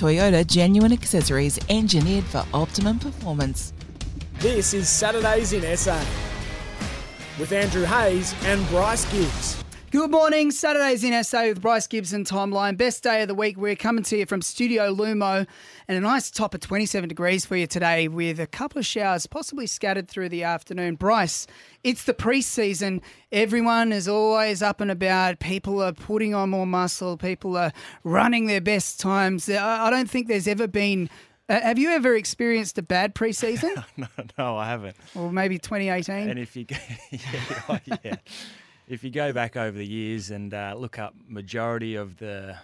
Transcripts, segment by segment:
Toyota genuine accessories engineered for optimum performance. This is Saturdays in SA with Andrew Hayes and Bryce Gibbs. Good morning, Saturdays in SA with Bryce Gibson Timeline. Best day of the week. We're coming to you from Studio Lumo and a nice top of 27 degrees for you today with a couple of showers possibly scattered through the afternoon. Bryce, it's the preseason. Everyone is always up and about. People are putting on more muscle. People are running their best times. I don't think there's ever been uh, have you ever experienced a bad preseason? no, no, I haven't. Or maybe 2018. And if you, yeah, yeah if you go back over the years and uh, look up majority of the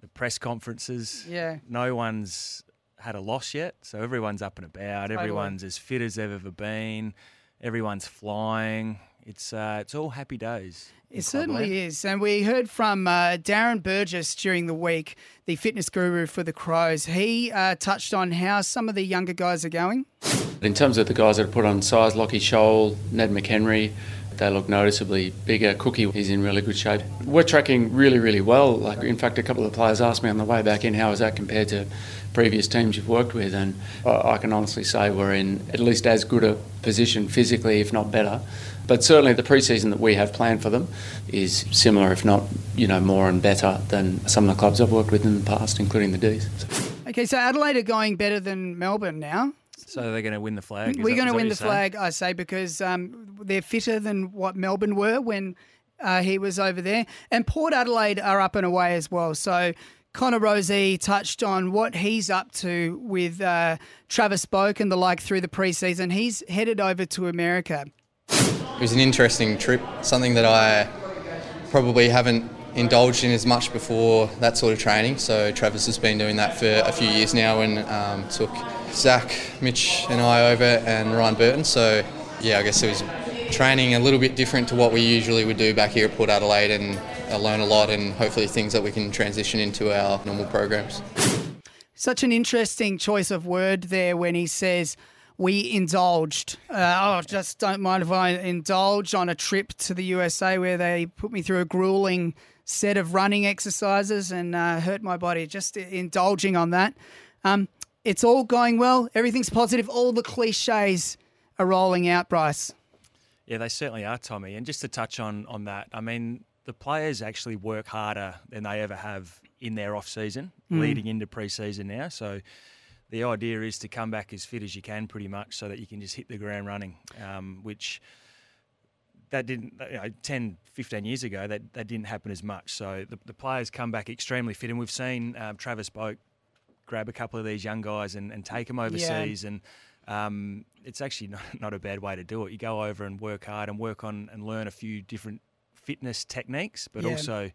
the press conferences, yeah, no one's had a loss yet. So everyone's up and about. Totally. Everyone's as fit as they've ever been. Everyone's flying. It's uh, it's all happy days. It certainly is. And we heard from uh, Darren Burgess during the week, the fitness guru for the Crows. He uh, touched on how some of the younger guys are going. In terms of the guys that have put on size, Lachie Sholl, Ned McHenry, they look noticeably bigger. Cookie is in really good shape. We're tracking really, really well. Like, in fact, a couple of players asked me on the way back in, how is that compared to previous teams you've worked with? And I can honestly say we're in at least as good a position physically, if not better. But certainly the preseason that we have planned for them is similar, if not, you know, more and better than some of the clubs I've worked with in the past, including the D's. Okay, so Adelaide are going better than Melbourne now. So they're going to win the flag. Is We're going to win the flag, I say, because um, they're fitter than what Melbourne were when uh, he was over there. And Port Adelaide are up and away as well. So Connor Rozee touched on what he's up to with uh, Travis Boak and the like through the preseason. He's headed over to America. It was an interesting trip, something that I probably haven't indulged in as much before that sort of training. So Travis has been doing that for a few years now and um, took Zach, Mitch, and I over, and Ryan Burton. So, yeah, I guess it was training a little bit different to what we usually would do back here at Port Adelaide, and I learn a lot, and hopefully things that we can transition into our normal programs. Such an interesting choice of word there when he says we indulged. Uh, oh, just don't mind if I indulge on a trip to the USA where they put me through a grueling set of running exercises and uh, hurt my body. Just indulging on that. Um, it's all going well. Everything's positive. All the cliches are rolling out, Bryce. Yeah, they certainly are, Tommy. And just to touch on on that, I mean, the players actually work harder than they ever have in their off season, mm. leading into preseason now. So the idea is to come back as fit as you can, pretty much, so that you can just hit the ground running, um, which that didn't you know, 10 15 years ago that, that didn't happen as much so the, the players come back extremely fit and we've seen um, travis boak grab a couple of these young guys and, and take them overseas. Yeah. And um, it's actually not, not a bad way to do it. You go over and work hard and work on and learn a few different fitness techniques, but yeah. also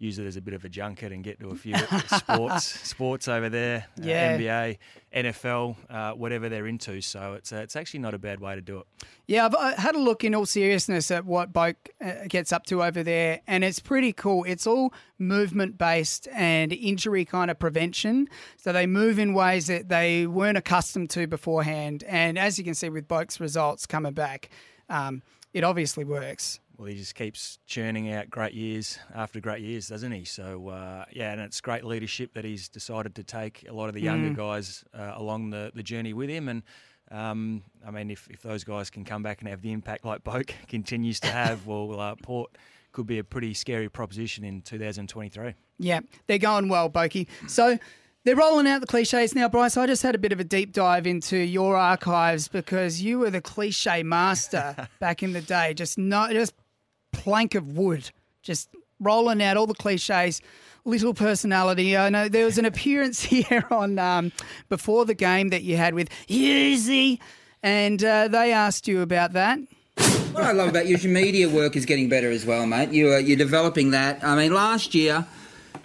use it as a bit of a junket and get to a few sports sports over there. Uh, yeah. Uh, NBA, NFL, uh, whatever they're into. So it's uh, it's actually not a bad way to do it. Yeah, I've had a look in all seriousness at what Boak uh, gets up to over there, and it's pretty cool. It's all movement based and injury kind of prevention. So they move in ways that they weren't accustomed to beforehand. And as you can see with Boak's results coming back, um, it obviously works well, he just keeps churning out great years after great years, doesn't he? So, uh, yeah, and it's great leadership that he's decided to take a lot of the younger mm. guys uh, along the, the journey with him. And, um, I mean, if, if those guys can come back and have the impact like Boak continues to have, well, uh, Port could be a pretty scary proposition in 2023. Yeah, they're going well, Boki. So, they're rolling out the cliches now, Bryce. I just had a bit of a deep dive into your archives because you were the cliche master back in the day. Just not just plank of wood, just rolling out all the cliches. Little personality. I know there was an appearance here on um, before the game that you had with Easy, and uh, they asked you about that. What I love about you, your media work is getting better as well, mate. You are, you're developing that. I mean, last year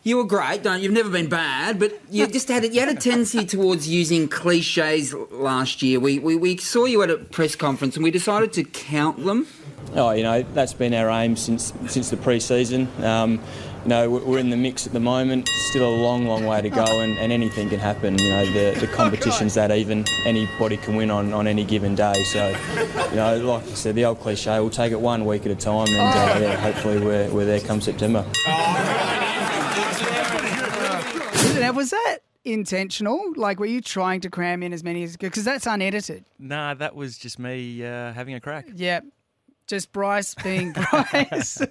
You were great, don't you? You've never been bad, but you just had you had a tendency towards using cliches last year. We, we we saw you at a press conference and we decided to count them. Oh, you know that's been our aim since since the pre-season. Um, you know, we're in the mix at the moment. Still a long, long way to go, and, and anything can happen. You know, the, the competition's that even. Anybody can win on, on any given day. So, you know, like I said, the old cliche, we'll take it one week at a time, and uh, yeah, hopefully we're, we're there come September. Now, was that intentional? Like, were you trying to cram in as many as because that's unedited? Nah, that was just me uh, having a crack. Yeah, just Bryce being Bryce,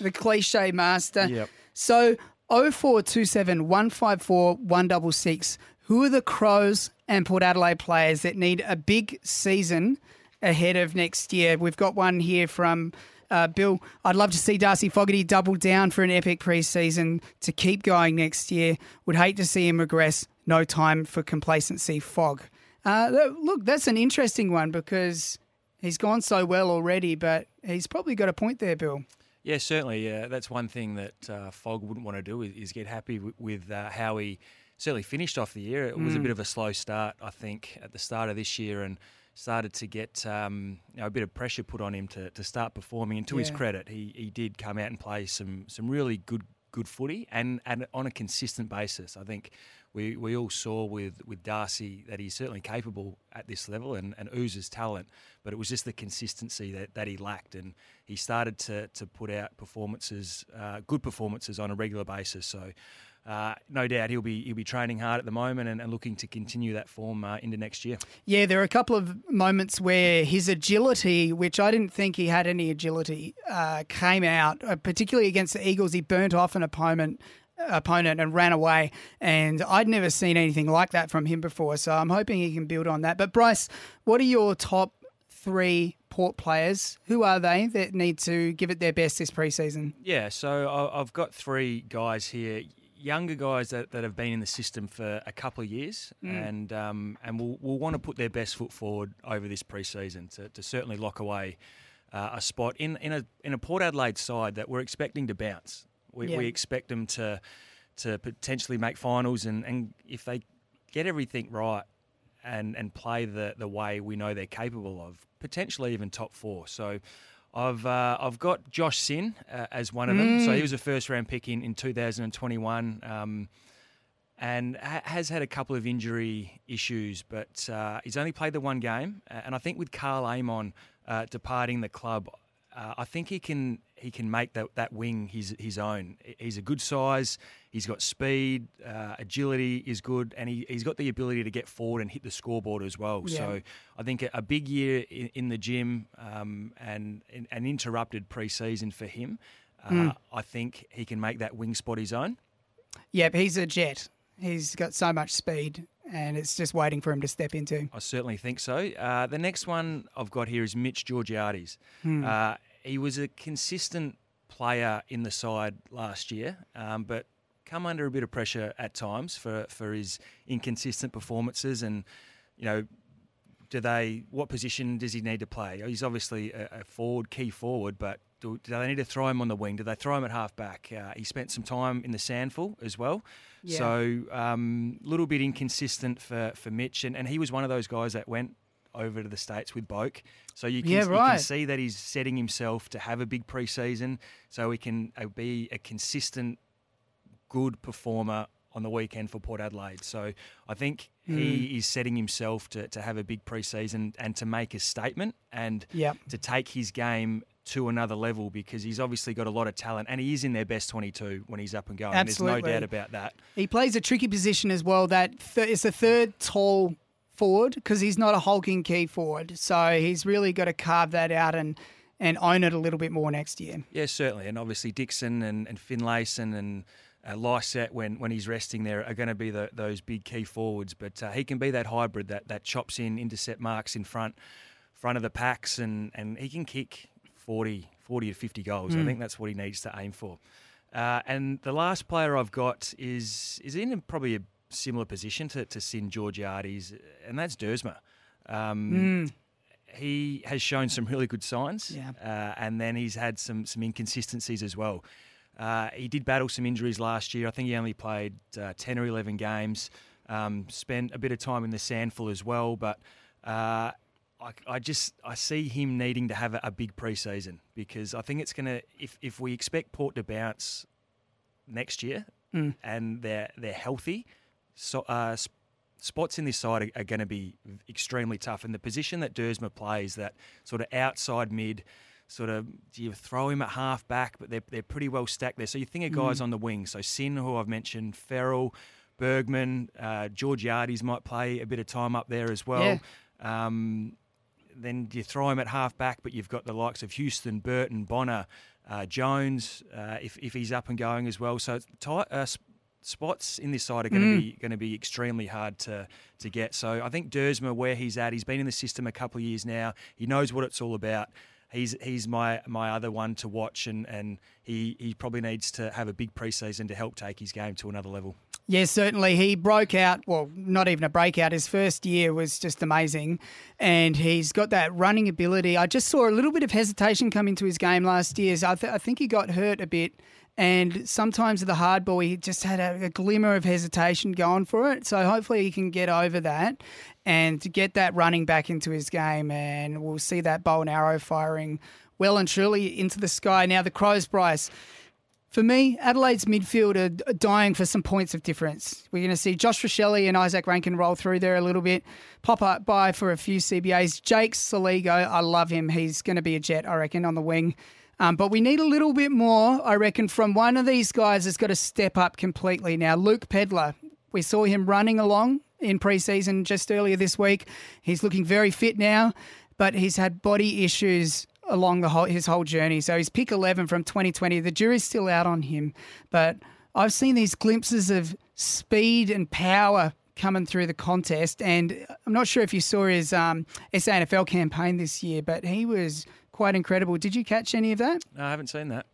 the cliche master. Yep. So 0427 154 166. Who are the Crows and Port Adelaide players that need a big season ahead of next year? We've got one here from uh, Bill. I'd love to see Darcy Fogarty double down for an epic preseason to keep going next year. Would hate to see him regress. No time for complacency. Fog. Uh, look, that's an interesting one because he's gone so well already, but he's probably got a point there, Bill. Yeah, certainly. Yeah, that's one thing that uh, Fogg wouldn't want to do is, is get happy with, with uh, how he certainly finished off the year. It was a bit of a slow start, I think, at the start of this year, and started to get um, you know, a bit of pressure put on him to, to start performing. And to his credit, he, he did come out and play some some really good good footy and, and on a consistent basis. I think we, we all saw with, with Darcy that he's certainly capable at this level and, and oozes talent, but it was just the consistency that, that he lacked. And he started to, to put out performances, uh, good performances on a regular basis. So uh, no doubt he'll be he'll be training hard at the moment and, and looking to continue that form uh, into next year. Yeah, there are a couple of moments where his agility, which I didn't think he had any agility, uh, came out, uh, particularly against the Eagles. He burnt off an opponent opponent and ran away and I'd never seen anything like that from him before so I'm hoping he can build on that but Bryce what are your top 3 port players who are they that need to give it their best this preseason Yeah, so I've got three guys here, younger guys that, that have been in the system for a couple of years, and um, and will will want to put their best foot forward over this preseason to, to certainly lock away uh, a spot in in a in a Port Adelaide side that we're expecting to bounce. We, Yeah. we expect them to to potentially make finals, and, and if they get everything right and and play the the way we know they're capable of, potentially even top four. So. I've uh, I've got Josh Sinn uh, as one of them. So he was a first round pick in, in 2021, um, and ha- has had a couple of injury issues, but uh, he's only played the one game. And I think with Karl Amon uh, departing the club, uh, I think he can he can make that, that wing his his own. He's a good size. He's got speed, uh, agility is good, and he, he's got the ability to get forward and hit the scoreboard as well. Yeah. So I think a, a big year in, in the gym um, and an interrupted pre-season for him. Uh, I think he can make that wing spot his own. Yep he's a jet he's got so much speed and it's just waiting for him to step into I certainly think so. Uh, the next one I've got here is Mitch Georgiades. Uh, he was a consistent player in the side last year, um, but come under a bit of pressure at times for, for his inconsistent performances and, you know, do they? What position does he need to play? He's obviously a, a forward, key forward, but do, do they need to throw him on the wing? Do they throw him at half back? Uh, he spent some time in the SANFL as well, Yeah. so a um, little bit inconsistent for for Mitch, and, and he was one of those guys that went over to the states with Boak. So you can, Yeah, you can see that he's setting himself to have a big preseason, so he can uh, be a consistent good performer on the weekend for Port Adelaide. So I think Hmm. he is setting himself to, to have a big preseason and to make a statement and Yep. to take his game to another level because he's obviously got a lot of talent and he is in their best 22 when he's up and going. Absolutely. There's no doubt about that. He plays a tricky position as well. That th- it's a third tall forward because he's not a hulking key forward. So he's really got to carve that out and and own it a little bit more next year. Yeah, certainly. And obviously Dixon and, and Finlayson and uh, Lycett, when, when he's resting there, are going to be the, those big key forwards. But uh, he can be that hybrid that, that chops in, intercept marks in front front of the packs, and, and he can kick 40, 40 to 50 goals. I think that's what he needs to aim for. Uh, and the last player I've got is is in probably a similar position to, to Sinn Georgiades, and that's Duursma. Um, He has shown some really good signs, Yeah. uh, and then he's had some some inconsistencies as well. Uh, he did battle some injuries last year. I think he only played uh, 10 or 11 games. Um, spent a bit of time in the SANFL as well, but uh, I, I, just I see him needing to have a, a big preseason because I think it's going to if if we expect Port to bounce next year Mm. and they're they're healthy, so uh, sp- spots in this side are, are going to be extremely tough. And the position that Duursma plays, that sort of outside mid. Sort of, do you throw him at half back, but they're, they're pretty well stacked there. So you think of guys Mm. on the wing. So Sinn, who I've mentioned, Farrell, Bergman, uh, Georgiades might play a bit of time up there as well. Um, then you throw him at half back, but you've got the likes of Houston, Burton, Bonner, uh, Jones, uh, if, if he's up and going as well. So tight, uh, spots in this side are going to Mm. be going to be extremely hard to to get. So I think Duursma, where he's at, he's been in the system a couple of years now. He knows what it's all about. He's he's my my other one to watch, and, and he, he probably needs to have a big preseason to help take his game to another level. Yes, certainly. He broke out, well, not even a breakout. His first year was just amazing. And he's got that running ability. I just saw a little bit of hesitation come into his game last year. So I, th- I think he got hurt a bit. And sometimes the hard ball, he just had a, a glimmer of hesitation going for it. So hopefully he can get over that and get that running back into his game. And we'll see that bow and arrow firing well and truly into the sky. Now, the Crows, Bryce. For me, Adelaide's midfield are dying for some points of difference. We're going to see Josh Rachele and Izak Rankine roll through there a little bit, pop up by for a few CBAs. Jake Soligo, I love him. He's going to be a jet, I reckon, on the wing. Um, but we need a little bit more, I reckon, from one of these guys that's got to step up completely. Now, Luke Pedlar, we saw him running along in preseason just earlier this week. He's looking very fit now, but he's had body issues along the whole his whole journey. So he's pick 11 from 2020. The jury's still out on him, but I've seen these glimpses of speed and power coming through the contest, and I'm not sure if you saw his um, SANFL campaign this year, but he was quite incredible. Did you catch any of that? No, I haven't seen that.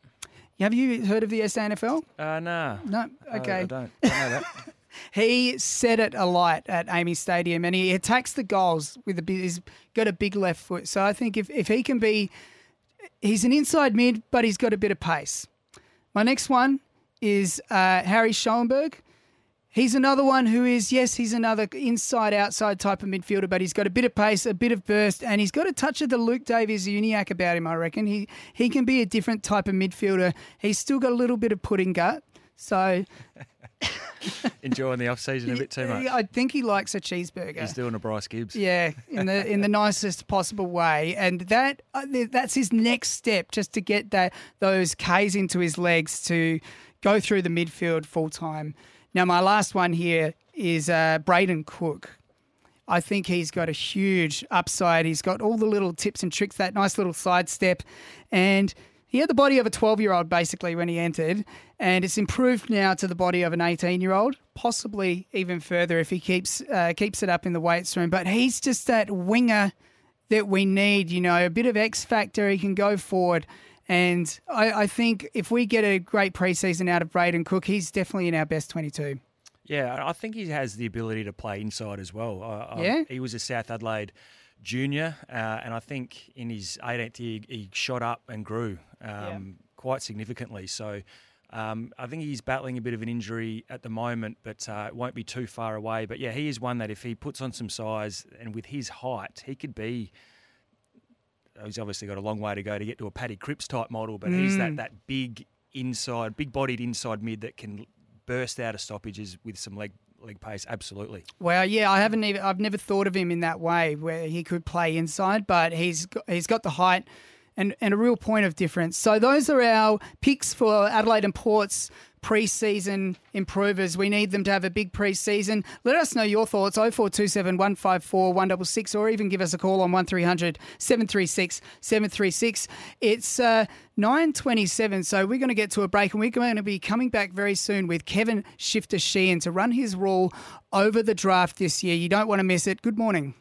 Have you heard of the SANFL? Uh, nah. No. Okay. I, I don't. don't know that. He set it alight at Amy Stadium and he attacks the goals with a big, he's got a big left foot. So I think if, if he can be, he's an inside mid, but he's got a bit of pace. My next one is uh, Harry Schoenberg. He's another one who is, yes, he's another inside outside type of midfielder, but he's got a bit of pace, a bit of burst, and he's got a touch of the Luke Davies-Uniacke about him, I reckon. He he can be a different type of midfielder. He's still got a little bit of pudding gut. So Enjoying the off season a bit too much. I think he likes a cheeseburger. He's doing a Bryce Gibbs. Yeah, in the in the nicest possible way, and that uh, that's his next step, just to get that those K's into his legs to go through the midfield full time. Now, my last one here is uh, Brayden Cook. I think he's got a huge upside. He's got all the little tips and tricks, that nice little sidestep, and he had the body of a 12 year old basically when he entered, and it's improved now to the body of an 18 year old, possibly even further if he keeps uh, keeps it up in the weights room. But he's just that winger that we need, you know, a bit of X factor. He can go forward. And I, I think if we get a great preseason out of Brayden Cook, he's definitely in our best 22. Yeah, I think he has the ability to play inside as well. I, I- Yeah? he was a South Adelaide junior, uh, and I think in his 18th year he shot up and grew um, quite significantly. So um, I think he's battling a bit of an injury at the moment, but uh, it won't be too far away. But yeah, he is one that if he puts on some size and with his height, he could be. He's obviously got a long way to go to get to a Paddy Cripps type model, but he's that, Mm. that big inside, big bodied inside mid that can burst out of stoppages with some leg leg pace. Absolutely. Well, yeah, I haven't even I've never thought of him in that way where he could play inside, but he's got, he's got the height and, and a real point of difference. So those are our picks for Adelaide and Port's pre-season improvers. We need them to have a big pre-season. Let us know your thoughts 0427 154 166 or even give us a call on 1300 736 736. It's uh, 927, so we're going to get to a break and we're going to be coming back very soon with Kevin Shifter Sheehan to run his rule over the draft this year. You don't want to miss it. Good morning.